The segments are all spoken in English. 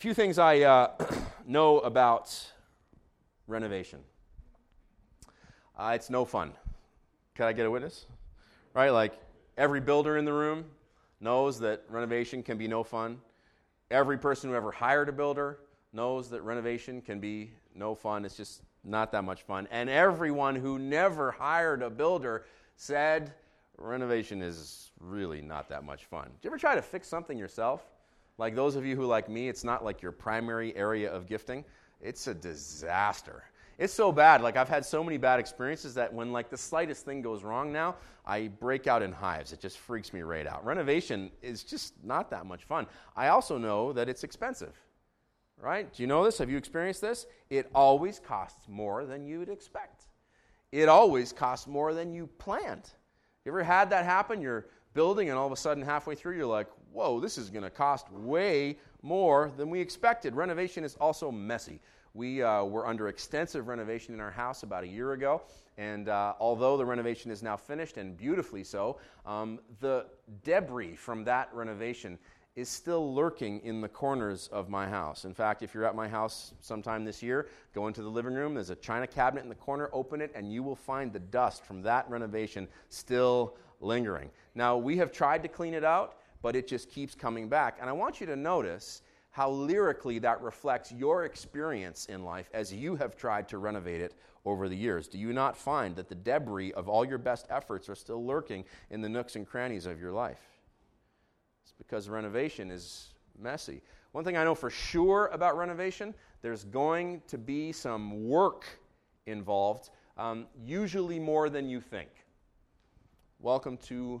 few things I uh, know about renovation. Uh, it's no fun. Can I get a witness? Right? Like every builder in the room knows that renovation can be no fun. Every person who ever hired a builder knows that renovation can be no fun. It's just not that much fun. And everyone who never hired a builder said renovation is really not that much fun. Did you ever try to fix something yourself? Like those of you who, like me, it's not like your primary area of gifting. It's a disaster. It's so bad. Like I've had so many bad experiences that when like the slightest thing goes wrong now, I break out in hives. It just freaks me right out. Renovation is just not that much fun. I also know that it's expensive. Right? Do you know this? Have you experienced this? It always costs more than you'd expect. It always costs more than you planned. You ever had that happen? You're building, and all of a sudden, halfway through, you're like, whoa, this is going to cost way more than we expected. Renovation is also messy. We uh, were under extensive renovation in our house about a year ago, and uh, although the renovation is now finished and beautifully so, um, the debris from that renovation is still lurking in the corners of my house. In fact, if you're at my house sometime this year, go into the living room, there's a china cabinet in the corner, open it, and you will find the dust from that renovation still lingering. Now, we have tried to clean it out, but it just keeps coming back. And I want you to notice how lyrically that reflects your experience in life as you have tried to renovate it over the years. Do you not find that the debris of all your best efforts are still lurking in the nooks and crannies of your life? It's because renovation is messy. One thing I know for sure about renovation, there's going to be some work involved, um, usually more than you think. Welcome to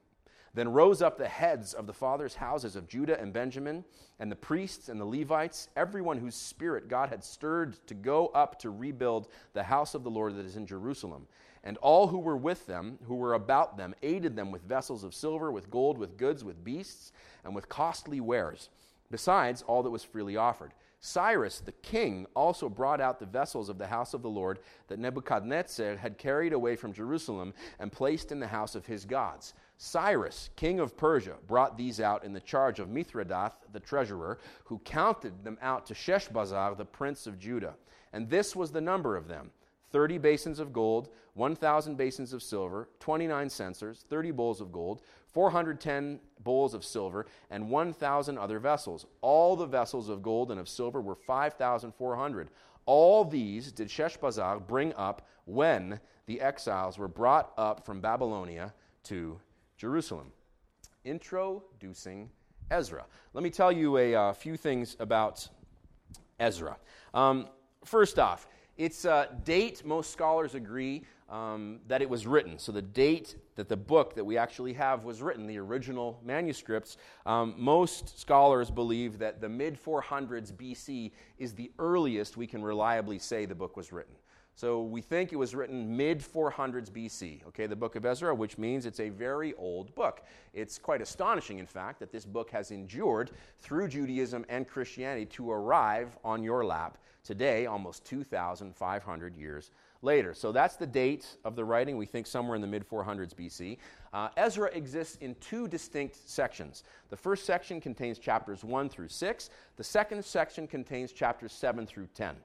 Then rose up the heads of the fathers' houses of Judah and Benjamin, and the priests and the Levites, everyone whose spirit God had stirred to go up to rebuild the house of the Lord that is in Jerusalem. And all who were with them, who were about them, aided them with vessels of silver, with gold, with goods, with beasts, and with costly wares, besides all that was freely offered. Cyrus the king also brought out the vessels of the house of the Lord that Nebuchadnezzar had carried away from Jerusalem and placed in the house of his gods. Cyrus, king of Persia, brought these out in the charge of Mithredath, the treasurer, who counted them out to Sheshbazzar, the prince of Judah. And this was the number of them 30 basins of gold, 1,000 basins of silver, 29 censers, 30 bowls of gold, 410 bowls of silver, and 1,000 other vessels. All the vessels of gold and of silver were 5,400. All these did Sheshbazzar bring up when the exiles were brought up from Babylonia to Jerusalem. Introducing Ezra. Let me tell you a uh, few things about Ezra. Um, first off, its uh, date, most scholars agree um, that it was written. So, the date that the book that we actually have was written, the original manuscripts, um, most scholars believe that the mid 400s BC is the earliest we can reliably say the book was written. So we think it was written mid 400s BC, okay, the book of Ezra, which means it's a very old book. It's quite astonishing, in fact, that this book has endured through Judaism and Christianity to arrive on your lap today, almost 2,500 years later. So that's the date of the writing. We think somewhere in the mid 400s BC. Uh, Ezra exists in two distinct sections. The first section contains chapters 1 through 6, the second section contains chapters 7 through 10.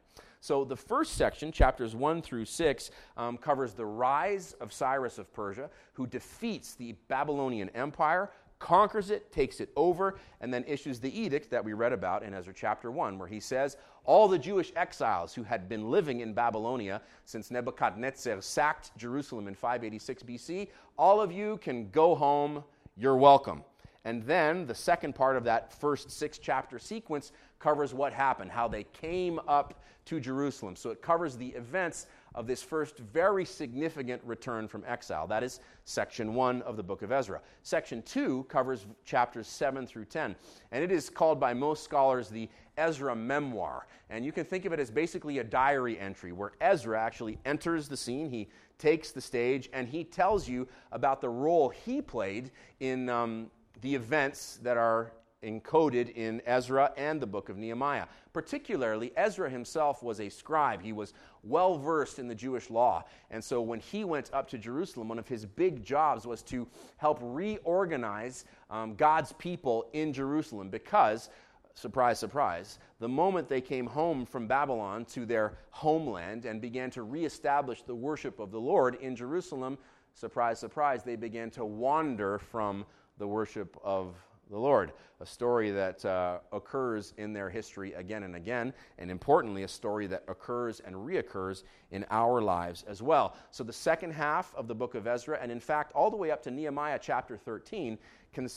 So the first section, chapters 1 through 6, um, covers the rise of Cyrus of Persia, who defeats the Babylonian Empire, conquers it, takes it over, and then issues the edict that we read about in Ezra chapter 1, where he says, All the Jewish exiles who had been living in Babylonia since Nebuchadnezzar sacked Jerusalem in 586 BC, all of you can go home. You're welcome. And then the second part of that first six chapter sequence covers what happened, how they came up to Jerusalem. So it covers the events of this first very significant return from exile. That is section one of the book of Ezra. Section two covers chapters seven through 10, and it is called by most scholars the Ezra memoir. And you can think of it as basically a diary entry where Ezra actually enters the scene, he takes the stage, and he tells you about the role he played in um, the events that are encoded in Ezra and the book of Nehemiah. Particularly, Ezra himself was a scribe. He was well versed in the Jewish law. And so when he went up to Jerusalem, one of his big jobs was to help reorganize um, God's people in Jerusalem because. Surprise, surprise. The moment they came home from Babylon to their homeland and began to reestablish the worship of the Lord in Jerusalem, surprise, surprise, they began to wander from the worship of the Lord. A story that uh, occurs in their history again and again, and importantly, a story that occurs and reoccurs in our lives as well. So, the second half of the book of Ezra, and in fact, all the way up to Nehemiah chapter 13,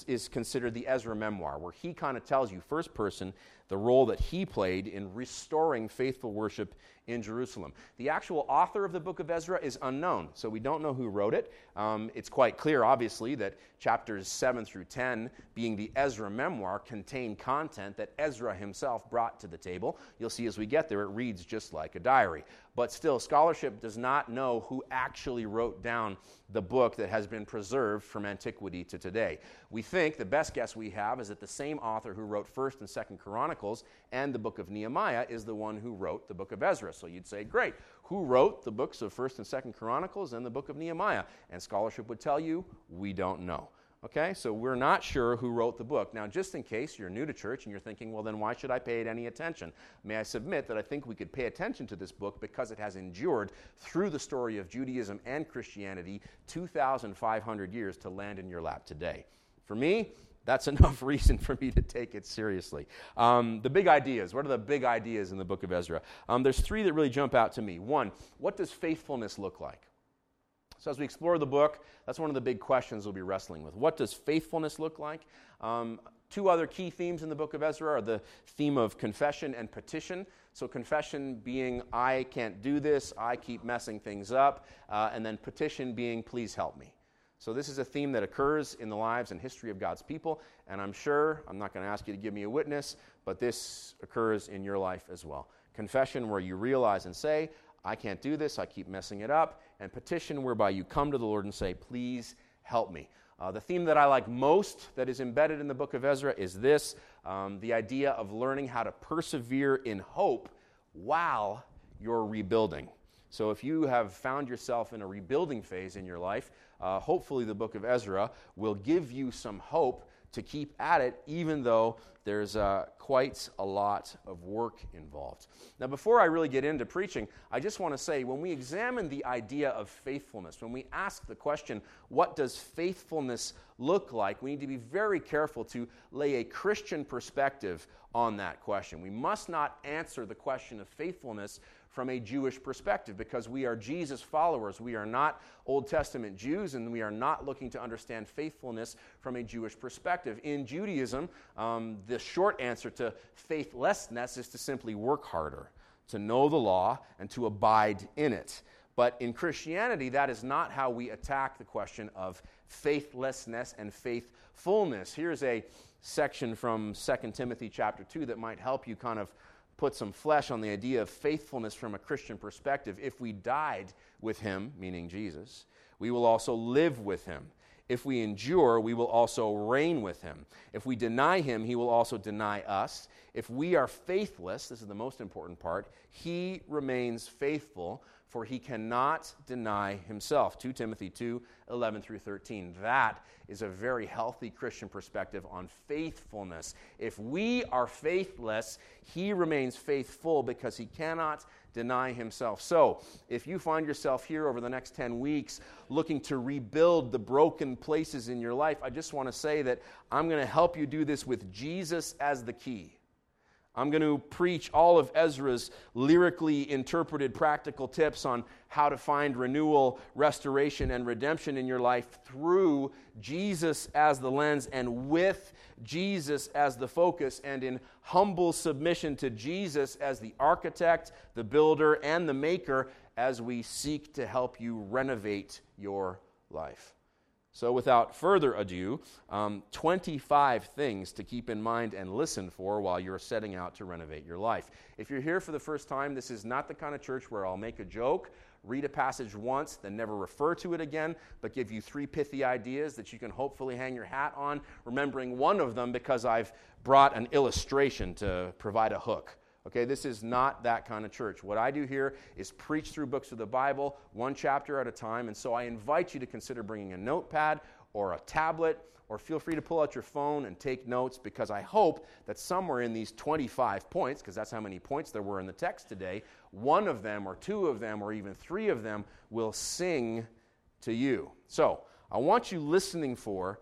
is considered the Ezra memoir, where he kind of tells you, first person, the role that he played in restoring faithful worship in Jerusalem. The actual author of the book of Ezra is unknown, so we don't know who wrote it. Um, it's quite clear, obviously, that chapters 7 through 10, being the Ezra memoir, contain content that Ezra himself brought to the table. You'll see as we get there, it reads just like a diary. But still, scholarship does not know who actually wrote down the book that has been preserved from antiquity to today. We think the best guess we have is that the same author who wrote 1st and 2nd Chronicles and the book of Nehemiah is the one who wrote the book of Ezra. So you'd say, great, who wrote the books of 1st and 2nd Chronicles and the book of Nehemiah? And scholarship would tell you, we don't know. Okay, so we're not sure who wrote the book. Now, just in case you're new to church and you're thinking, well, then why should I pay it any attention? May I submit that I think we could pay attention to this book because it has endured through the story of Judaism and Christianity 2,500 years to land in your lap today. For me, that's enough reason for me to take it seriously. Um, the big ideas. What are the big ideas in the book of Ezra? Um, there's three that really jump out to me. One, what does faithfulness look like? So, as we explore the book, that's one of the big questions we'll be wrestling with. What does faithfulness look like? Um, two other key themes in the book of Ezra are the theme of confession and petition. So, confession being, I can't do this, I keep messing things up, uh, and then petition being, please help me. So, this is a theme that occurs in the lives and history of God's people, and I'm sure, I'm not going to ask you to give me a witness, but this occurs in your life as well. Confession, where you realize and say, I can't do this, I keep messing it up, and petition, whereby you come to the Lord and say, Please help me. Uh, the theme that I like most that is embedded in the book of Ezra is this um, the idea of learning how to persevere in hope while you're rebuilding. So, if you have found yourself in a rebuilding phase in your life, uh, hopefully the book of Ezra will give you some hope to keep at it, even though there's uh, quite a lot of work involved. Now, before I really get into preaching, I just want to say when we examine the idea of faithfulness, when we ask the question, what does faithfulness look like, we need to be very careful to lay a Christian perspective on that question. We must not answer the question of faithfulness from a Jewish perspective because we are Jesus followers. We are not Old Testament Jews and we are not looking to understand faithfulness from a Jewish perspective. In Judaism, um, the short answer to faithlessness is to simply work harder, to know the law, and to abide in it. But in Christianity, that is not how we attack the question of faithlessness and faithfulness. Here's a section from 2 Timothy chapter 2 that might help you kind of put some flesh on the idea of faithfulness from a Christian perspective. If we died with him, meaning Jesus, we will also live with him. If we endure, we will also reign with him. If we deny him, he will also deny us. If we are faithless, this is the most important part, he remains faithful, for he cannot deny himself. 2 Timothy 2 11 through 13. That is a very healthy Christian perspective on faithfulness. If we are faithless, he remains faithful because he cannot deny himself. So, if you find yourself here over the next 10 weeks looking to rebuild the broken places in your life, I just want to say that I'm going to help you do this with Jesus as the key. I'm going to preach all of Ezra's lyrically interpreted practical tips on how to find renewal, restoration, and redemption in your life through Jesus as the lens and with Jesus as the focus, and in humble submission to Jesus as the architect, the builder, and the maker as we seek to help you renovate your life. So, without further ado, um, 25 things to keep in mind and listen for while you're setting out to renovate your life. If you're here for the first time, this is not the kind of church where I'll make a joke, read a passage once, then never refer to it again, but give you three pithy ideas that you can hopefully hang your hat on, remembering one of them because I've brought an illustration to provide a hook. Okay, this is not that kind of church. What I do here is preach through books of the Bible, one chapter at a time. And so I invite you to consider bringing a notepad or a tablet, or feel free to pull out your phone and take notes because I hope that somewhere in these 25 points, because that's how many points there were in the text today, one of them, or two of them, or even three of them will sing to you. So I want you listening for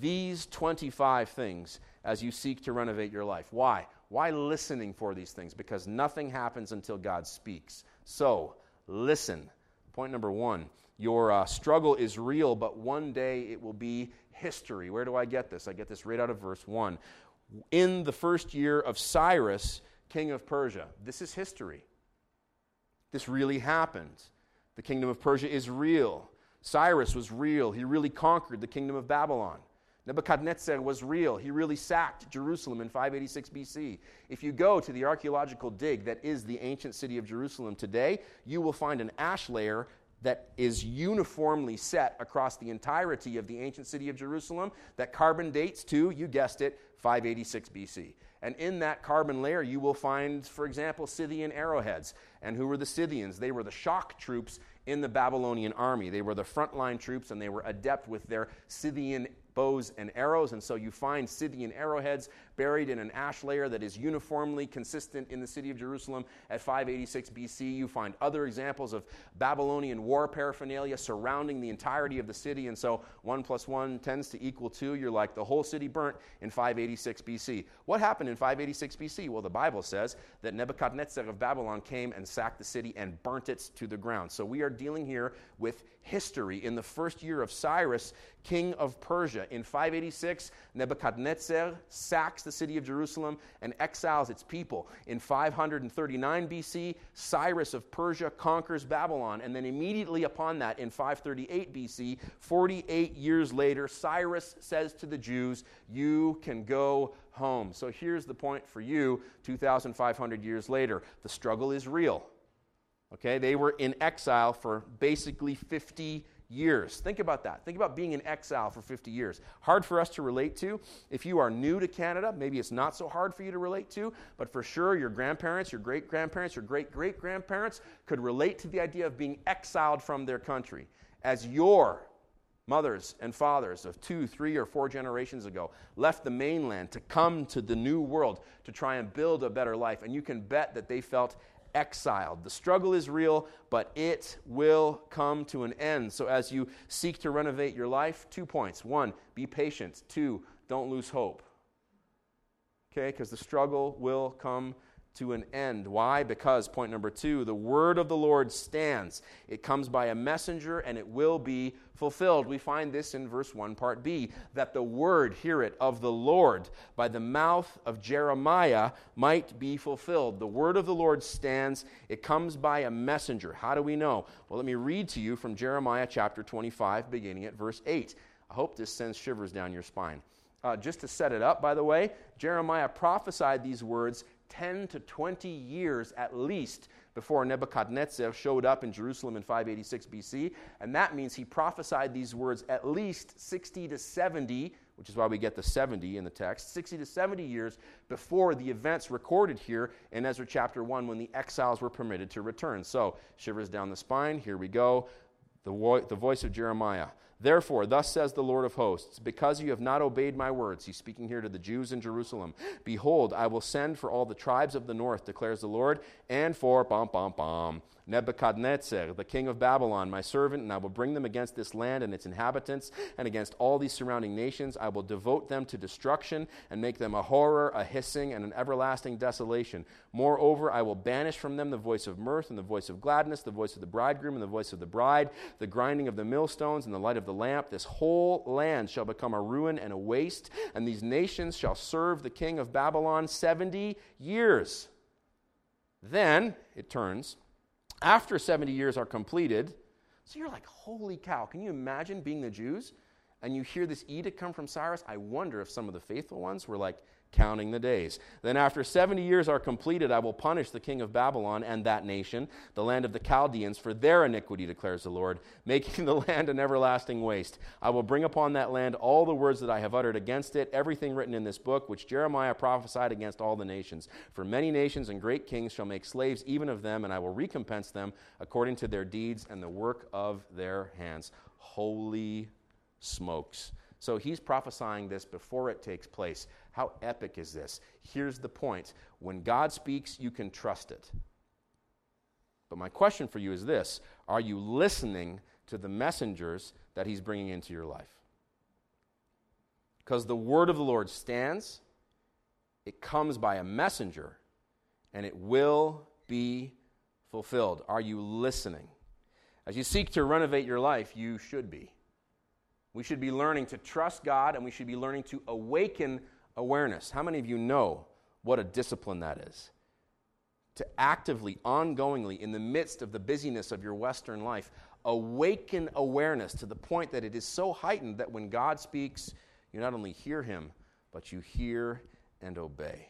these 25 things as you seek to renovate your life. Why? Why listening for these things? Because nothing happens until God speaks. So, listen. Point number one your uh, struggle is real, but one day it will be history. Where do I get this? I get this right out of verse 1. In the first year of Cyrus, king of Persia. This is history. This really happened. The kingdom of Persia is real. Cyrus was real. He really conquered the kingdom of Babylon. Nebuchadnezzar was real. He really sacked Jerusalem in 586 BC. If you go to the archaeological dig that is the ancient city of Jerusalem today, you will find an ash layer that is uniformly set across the entirety of the ancient city of Jerusalem that carbon dates to, you guessed it, 586 BC. And in that carbon layer, you will find, for example, Scythian arrowheads. And who were the Scythians? They were the shock troops in the Babylonian army. They were the frontline troops, and they were adept with their Scythian bows and arrows. And so you find Scythian arrowheads buried in an ash layer that is uniformly consistent in the city of Jerusalem at 586 BC. You find other examples of Babylonian war paraphernalia surrounding the entirety of the city. And so 1 plus 1 tends to equal 2. You're like, the whole city burnt in 586 BC. What happened in 586 BC? Well, the Bible says that Nebuchadnezzar of Babylon came and sacked the city and burnt it to the ground. So we are dealing here with history. In the first year of Cyrus, king of Persia, in 586, Nebuchadnezzar sacks the city of Jerusalem and exiles its people. In 539 BC, Cyrus of Persia conquers Babylon. And then immediately upon that, in 538 BC, 48 years later, Cyrus says to the Jews, You can go home. So here's the point for you 2,500 years later. The struggle is real. Okay, they were in exile for basically 50 years. Think about that. Think about being in exile for 50 years. Hard for us to relate to. If you are new to Canada, maybe it's not so hard for you to relate to, but for sure your grandparents, your great grandparents, your great great grandparents could relate to the idea of being exiled from their country. As your mothers and fathers of two, three, or four generations ago left the mainland to come to the new world to try and build a better life. And you can bet that they felt exiled. The struggle is real, but it will come to an end. So, as you seek to renovate your life, two points. One, be patient. Two, don't lose hope. Okay, because the struggle will come to an end. Why? Because, point number two, the word of the Lord stands. It comes by a messenger and it will be fulfilled. We find this in verse 1, part B, that the word, hear it, of the Lord by the mouth of Jeremiah might be fulfilled. The word of the Lord stands. It comes by a messenger. How do we know? Well, let me read to you from Jeremiah chapter 25, beginning at verse 8. I hope this sends shivers down your spine. Uh, just to set it up, by the way, Jeremiah prophesied these words 10 to 20 years at least before Nebuchadnezzar showed up in Jerusalem in 586 BC. And that means he prophesied these words at least 60 to 70, which is why we get the 70 in the text, 60 to 70 years before the events recorded here in Ezra chapter 1 when the exiles were permitted to return. So, shivers down the spine. Here we go. The, wo- the voice of Jeremiah. Therefore, thus says the Lord of hosts, because you have not obeyed my words, he's speaking here to the Jews in Jerusalem, behold, I will send for all the tribes of the north, declares the Lord, and for, bom, bom, bom, Nebuchadnezzar, the king of Babylon, my servant, and I will bring them against this land and its inhabitants, and against all these surrounding nations. I will devote them to destruction, and make them a horror, a hissing, and an everlasting desolation. Moreover, I will banish from them the voice of mirth, and the voice of gladness, the voice of the bridegroom, and the voice of the bride, the grinding of the millstones, and the light of the lamp. This whole land shall become a ruin and a waste, and these nations shall serve the king of Babylon 70 years. Then it turns after 70 years are completed. So you're like, holy cow, can you imagine being the Jews? And you hear this edict come from Cyrus? I wonder if some of the faithful ones were like, counting the days. Then, after 70 years are completed, I will punish the king of Babylon and that nation, the land of the Chaldeans, for their iniquity, declares the Lord, making the land an everlasting waste. I will bring upon that land all the words that I have uttered against it, everything written in this book, which Jeremiah prophesied against all the nations. For many nations and great kings shall make slaves even of them, and I will recompense them according to their deeds and the work of their hands. Holy smokes. So he's prophesying this before it takes place. How epic is this? Here's the point when God speaks, you can trust it. But my question for you is this Are you listening to the messengers that he's bringing into your life? Because the word of the Lord stands, it comes by a messenger, and it will be fulfilled. Are you listening? As you seek to renovate your life, you should be. We should be learning to trust God and we should be learning to awaken awareness. How many of you know what a discipline that is? To actively, ongoingly, in the midst of the busyness of your Western life, awaken awareness to the point that it is so heightened that when God speaks, you not only hear him, but you hear and obey.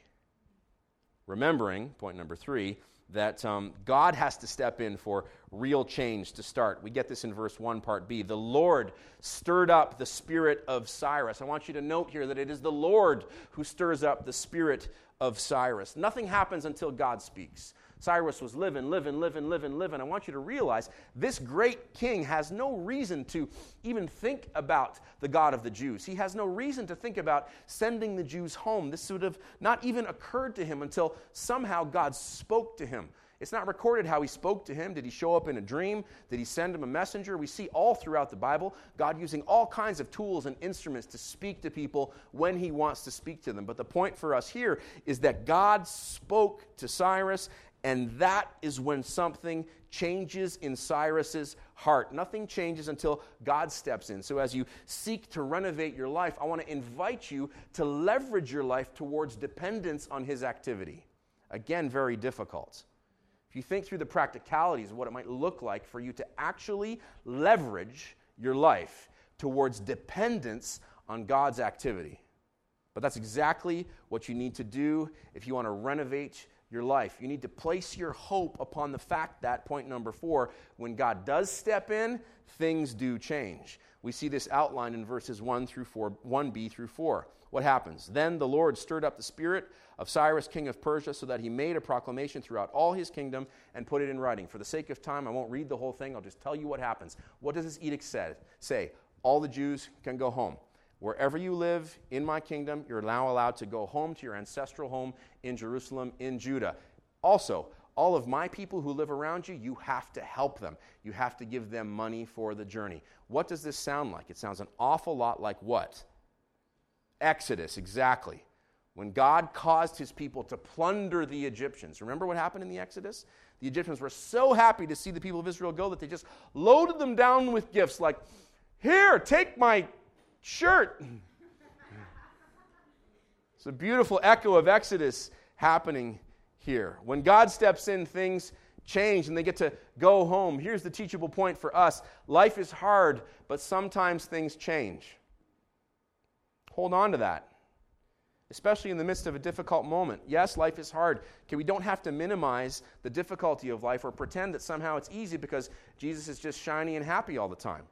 Remembering, point number three, that um, God has to step in for real change to start. We get this in verse 1, part B. The Lord stirred up the spirit of Cyrus. I want you to note here that it is the Lord who stirs up the spirit of Cyrus. Nothing happens until God speaks. Cyrus was living, living, living, living, living. I want you to realize this great king has no reason to even think about the God of the Jews. He has no reason to think about sending the Jews home. This would have not even occurred to him until somehow God spoke to him. It's not recorded how he spoke to him. Did he show up in a dream? Did he send him a messenger? We see all throughout the Bible God using all kinds of tools and instruments to speak to people when he wants to speak to them. But the point for us here is that God spoke to Cyrus and that is when something changes in Cyrus's heart. Nothing changes until God steps in. So, as you seek to renovate your life, I want to invite you to leverage your life towards dependence on His activity. Again, very difficult. If you think through the practicalities of what it might look like for you to actually leverage your life towards dependence on God's activity. But that's exactly what you need to do if you want to renovate your life. You need to place your hope upon the fact that, point number four, when God does step in, things do change. We see this outlined in verses 1 through 4, 1b through 4. What happens? Then the Lord stirred up the spirit of Cyrus, king of Persia, so that he made a proclamation throughout all his kingdom and put it in writing. For the sake of time, I won't read the whole thing. I'll just tell you what happens. What does this edict say? Say, all the Jews can go home. Wherever you live in my kingdom, you're now allowed to go home to your ancestral home in Jerusalem, in Judah. Also, all of my people who live around you, you have to help them. You have to give them money for the journey. What does this sound like? It sounds an awful lot like what? Exodus, exactly. When God caused his people to plunder the Egyptians. Remember what happened in the Exodus? The Egyptians were so happy to see the people of Israel go that they just loaded them down with gifts like, Here, take my shirt. It's a beautiful echo of Exodus happening here. When God steps in, things change and they get to go home. Here's the teachable point for us life is hard, but sometimes things change. Hold on to that, especially in the midst of a difficult moment. Yes, life is hard. Okay, we don't have to minimize the difficulty of life or pretend that somehow it's easy because Jesus is just shiny and happy all the time.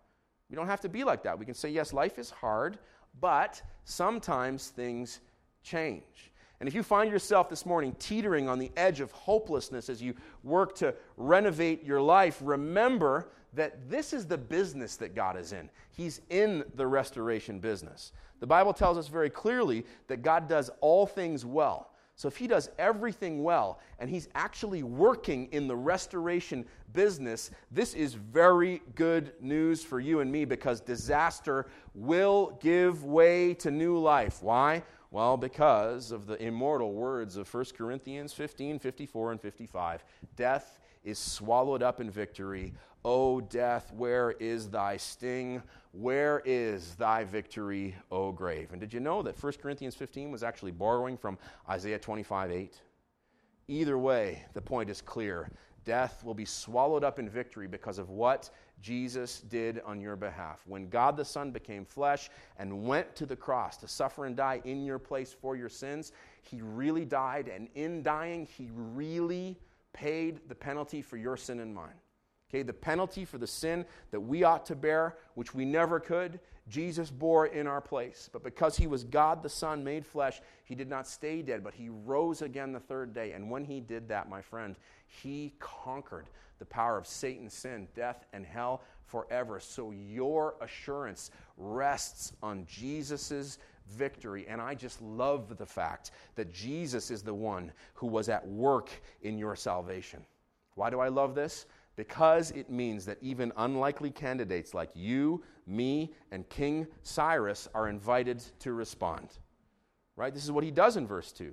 We don't have to be like that. We can say, yes, life is hard, but sometimes things change. And if you find yourself this morning teetering on the edge of hopelessness as you work to renovate your life, remember that this is the business that God is in. He's in the restoration business. The Bible tells us very clearly that God does all things well. So if he does everything well and he's actually working in the restoration business, this is very good news for you and me because disaster will give way to new life. Why? Well, because of the immortal words of 1 Corinthians 15, 54, and 55. Death is swallowed up in victory. O death, where is thy sting? Where is thy victory, O grave? And did you know that 1 Corinthians 15 was actually borrowing from Isaiah 25 8? Either way, the point is clear. Death will be swallowed up in victory because of what Jesus did on your behalf. When God the Son became flesh and went to the cross to suffer and die in your place for your sins, he really died, and in dying, he really paid the penalty for your sin and mine. Okay, the penalty for the sin that we ought to bear, which we never could, Jesus bore in our place. But because he was God the Son made flesh, he did not stay dead, but he rose again the third day. And when he did that, my friend, he conquered the power of Satan, sin, death, and hell forever. So your assurance rests on Jesus' victory. And I just love the fact that Jesus is the one who was at work in your salvation. Why do I love this? Because it means that even unlikely candidates like you, me, and King Cyrus are invited to respond. Right? This is what he does in verse 2.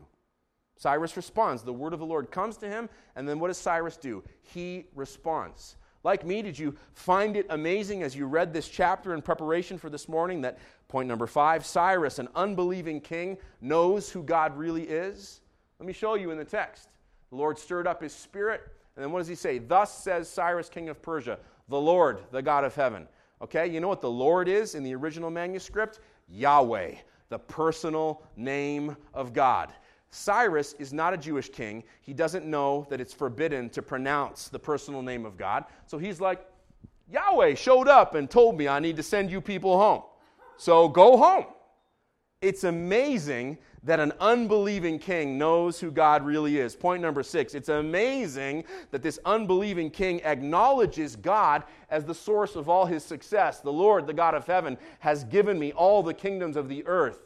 Cyrus responds. The word of the Lord comes to him, and then what does Cyrus do? He responds. Like me, did you find it amazing as you read this chapter in preparation for this morning that point number five, Cyrus, an unbelieving king, knows who God really is? Let me show you in the text. The Lord stirred up his spirit and then what does he say? Thus says Cyrus, king of Persia, the Lord, the God of heaven. Okay, you know what the Lord is in the original manuscript? Yahweh, the personal name of God. Cyrus is not a Jewish king. He doesn't know that it's forbidden to pronounce the personal name of God. So he's like, Yahweh showed up and told me I need to send you people home. So go home. It's amazing that an unbelieving king knows who God really is. Point number six it's amazing that this unbelieving king acknowledges God as the source of all his success. The Lord, the God of heaven, has given me all the kingdoms of the earth.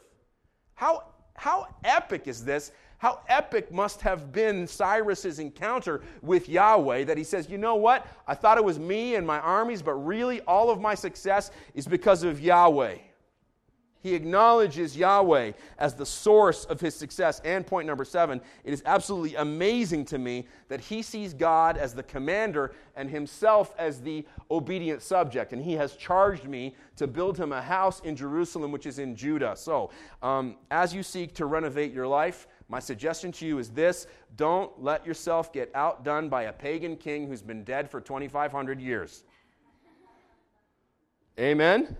How, how epic is this? How epic must have been Cyrus's encounter with Yahweh that he says, You know what? I thought it was me and my armies, but really all of my success is because of Yahweh. He acknowledges Yahweh as the source of his success. And point number seven, it is absolutely amazing to me that he sees God as the commander and himself as the obedient subject. And he has charged me to build him a house in Jerusalem, which is in Judah. So, um, as you seek to renovate your life, my suggestion to you is this don't let yourself get outdone by a pagan king who's been dead for 2,500 years. Amen?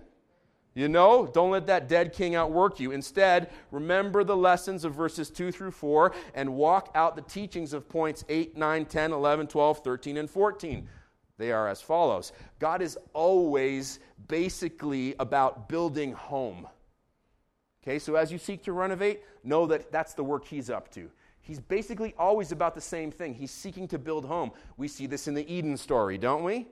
You know, don't let that dead king outwork you. Instead, remember the lessons of verses 2 through 4 and walk out the teachings of points 8, 9, 10, 11, 12, 13, and 14. They are as follows God is always basically about building home. Okay, so as you seek to renovate, know that that's the work he's up to. He's basically always about the same thing. He's seeking to build home. We see this in the Eden story, don't we?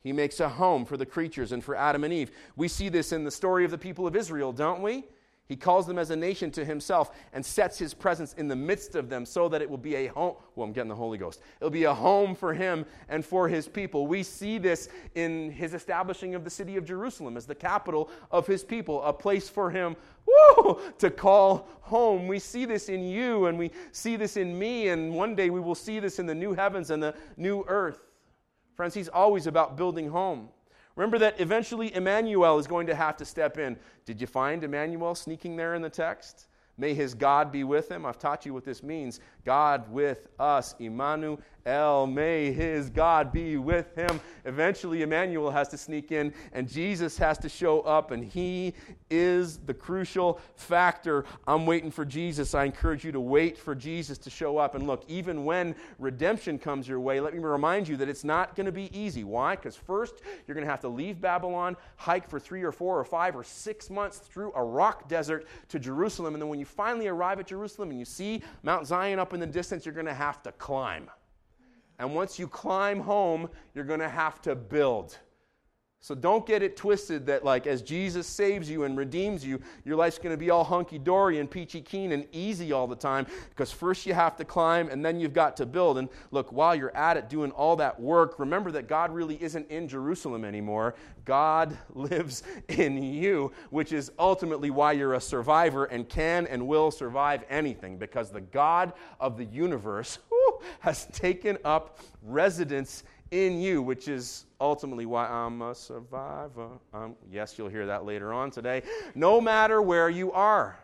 He makes a home for the creatures and for Adam and Eve. We see this in the story of the people of Israel, don't we? He calls them as a nation to himself and sets his presence in the midst of them so that it will be a home. Well, I'm getting the Holy Ghost. It'll be a home for him and for his people. We see this in his establishing of the city of Jerusalem as the capital of his people, a place for him woo, to call home. We see this in you and we see this in me, and one day we will see this in the new heavens and the new earth. Friends, he's always about building home. Remember that eventually Emmanuel is going to have to step in. Did you find Emmanuel sneaking there in the text? May his God be with him. I've taught you what this means. God with us, Emmanuel. May his God be with him. Eventually, Emmanuel has to sneak in, and Jesus has to show up, and he is the crucial factor. I'm waiting for Jesus. I encourage you to wait for Jesus to show up. And look, even when redemption comes your way, let me remind you that it's not going to be easy. Why? Because first, you're going to have to leave Babylon, hike for three or four or five or six months through a rock desert to Jerusalem, and then when you finally arrive at Jerusalem and you see Mount Zion up in the distance, you're going to have to climb. And once you climb home, you're going to have to build. So don't get it twisted that, like, as Jesus saves you and redeems you, your life's going to be all hunky dory and peachy keen and easy all the time. Because first you have to climb and then you've got to build. And look, while you're at it doing all that work, remember that God really isn't in Jerusalem anymore. God lives in you, which is ultimately why you're a survivor and can and will survive anything. Because the God of the universe whew, has taken up residence in you, which is ultimately why I'm a survivor. Um, yes, you'll hear that later on today. No matter where you are.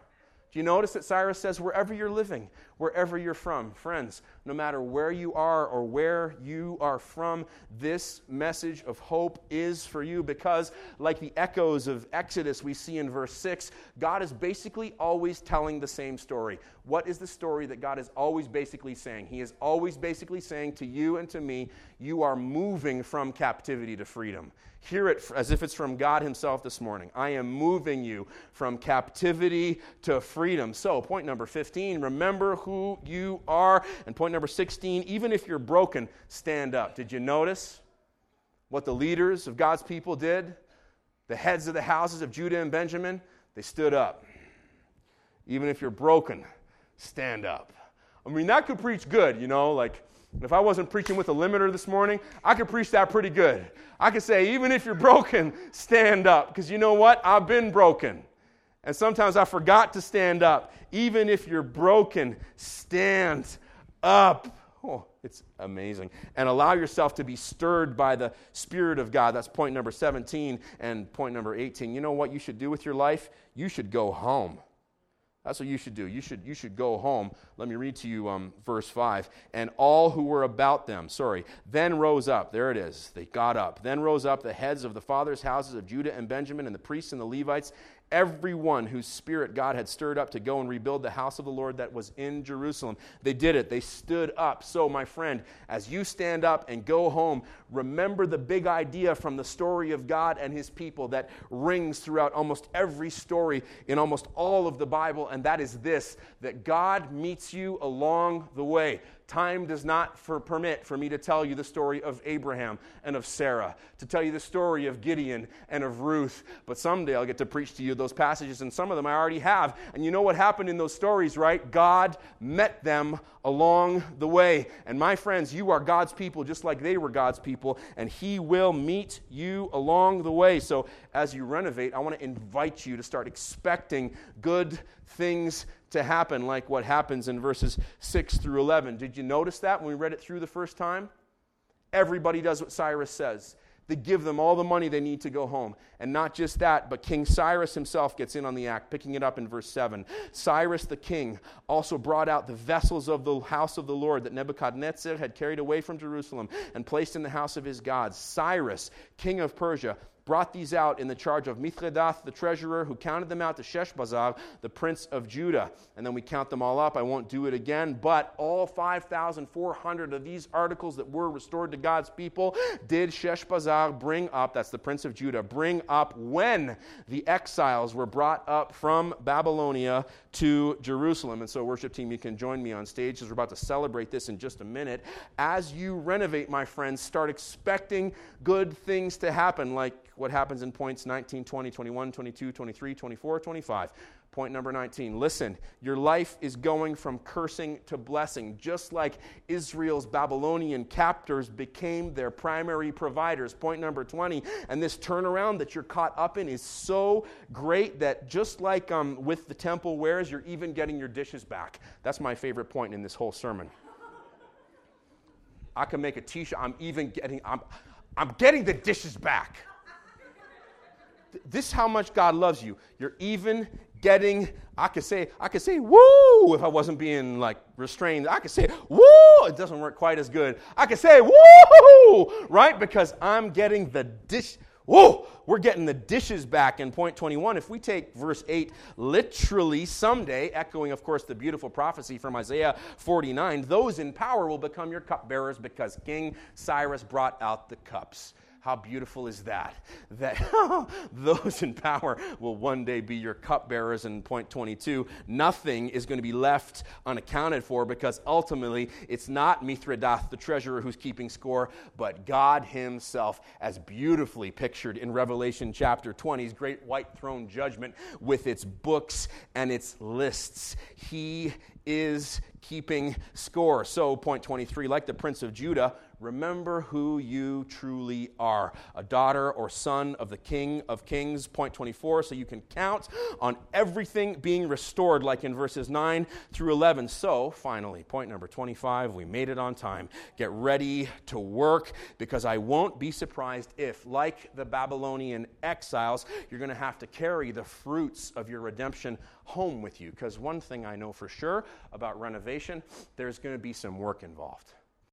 Do you notice that Cyrus says, wherever you're living, wherever you're from. Friends, no matter where you are or where you are from, this message of hope is for you because, like the echoes of Exodus we see in verse 6, God is basically always telling the same story. What is the story that God is always basically saying? He is always basically saying to you and to me, you are moving from captivity to freedom. Hear it as if it's from God Himself this morning. I am moving you from captivity to freedom. So, point number 15, remember who who you are. And point number 16, even if you're broken, stand up. Did you notice what the leaders of God's people did? The heads of the houses of Judah and Benjamin, they stood up. Even if you're broken, stand up. I mean, that could preach good, you know, like if I wasn't preaching with a limiter this morning, I could preach that pretty good. I could say, even if you're broken, stand up. Because you know what? I've been broken. And sometimes I forgot to stand up. Even if you're broken, stand up. Oh, it's amazing. And allow yourself to be stirred by the Spirit of God. That's point number 17. And point number 18. You know what you should do with your life? You should go home. That's what you should do. You should, you should go home. Let me read to you um, verse 5. And all who were about them, sorry, then rose up. There it is. They got up. Then rose up the heads of the fathers' houses of Judah and Benjamin, and the priests and the Levites, everyone whose spirit God had stirred up to go and rebuild the house of the Lord that was in Jerusalem. They did it. They stood up. So, my friend, as you stand up and go home, remember the big idea from the story of God and his people that rings throughout almost every story in almost all of the Bible, and that is this that God meets you along the way. Time does not for permit for me to tell you the story of Abraham and of Sarah, to tell you the story of Gideon and of Ruth. But someday I'll get to preach to you those passages, and some of them I already have. And you know what happened in those stories, right? God met them along the way. And my friends, you are God's people just like they were God's people, and He will meet you along the way. So as you renovate, I want to invite you to start expecting good things to happen, like what happens in verses 6 through 11. Did you notice that when we read it through the first time? Everybody does what Cyrus says. They give them all the money they need to go home. And not just that, but King Cyrus himself gets in on the act, picking it up in verse 7. Cyrus the king also brought out the vessels of the house of the Lord that Nebuchadnezzar had carried away from Jerusalem and placed in the house of his gods. Cyrus, king of Persia, brought these out in the charge of Mithredath, the treasurer, who counted them out to Sheshbazzar, the prince of Judah. And then we count them all up. I won't do it again, but all 5,400 of these articles that were restored to God's people did Sheshbazzar bring up, that's the prince of Judah, bring up when the exiles were brought up from Babylonia to Jerusalem. And so, worship team, you can join me on stage as we're about to celebrate this in just a minute. As you renovate, my friends, start expecting good things to happen, like what happens in points 19, 20, 21, 22, 23, 24, 25. Point number 19 listen, your life is going from cursing to blessing, just like Israel's Babylonian captors became their primary providers. Point number 20, and this turnaround that you're caught up in is so great that just like um, with the temple wares, you're even getting your dishes back. That's my favorite point in this whole sermon. I can make a t shirt, I'm even getting, I'm, I'm getting the dishes back this is how much God loves you. You're even getting, I could say, I could say woo if I wasn't being like restrained. I could say woo. It doesn't work quite as good. I could say woo, right? Because I'm getting the dish. Whoa, we're getting the dishes back in point 21. If we take verse 8 literally someday, echoing, of course, the beautiful prophecy from Isaiah 49, those in power will become your cupbearers because King Cyrus brought out the cups. How beautiful is that? That those in power will one day be your cupbearers. In point 22, nothing is going to be left unaccounted for because ultimately it's not Mithredath, the treasurer, who's keeping score, but God Himself, as beautifully pictured in Revelation chapter 20's great white throne judgment with its books and its lists. He is keeping score. So, point 23, like the Prince of Judah, remember who you truly are a daughter or son of the King of Kings. Point 24, so you can count on everything being restored, like in verses 9 through 11. So, finally, point number 25, we made it on time. Get ready to work because I won't be surprised if, like the Babylonian exiles, you're going to have to carry the fruits of your redemption home with you. Because one thing I know for sure about renovation, there's going to be some work involved.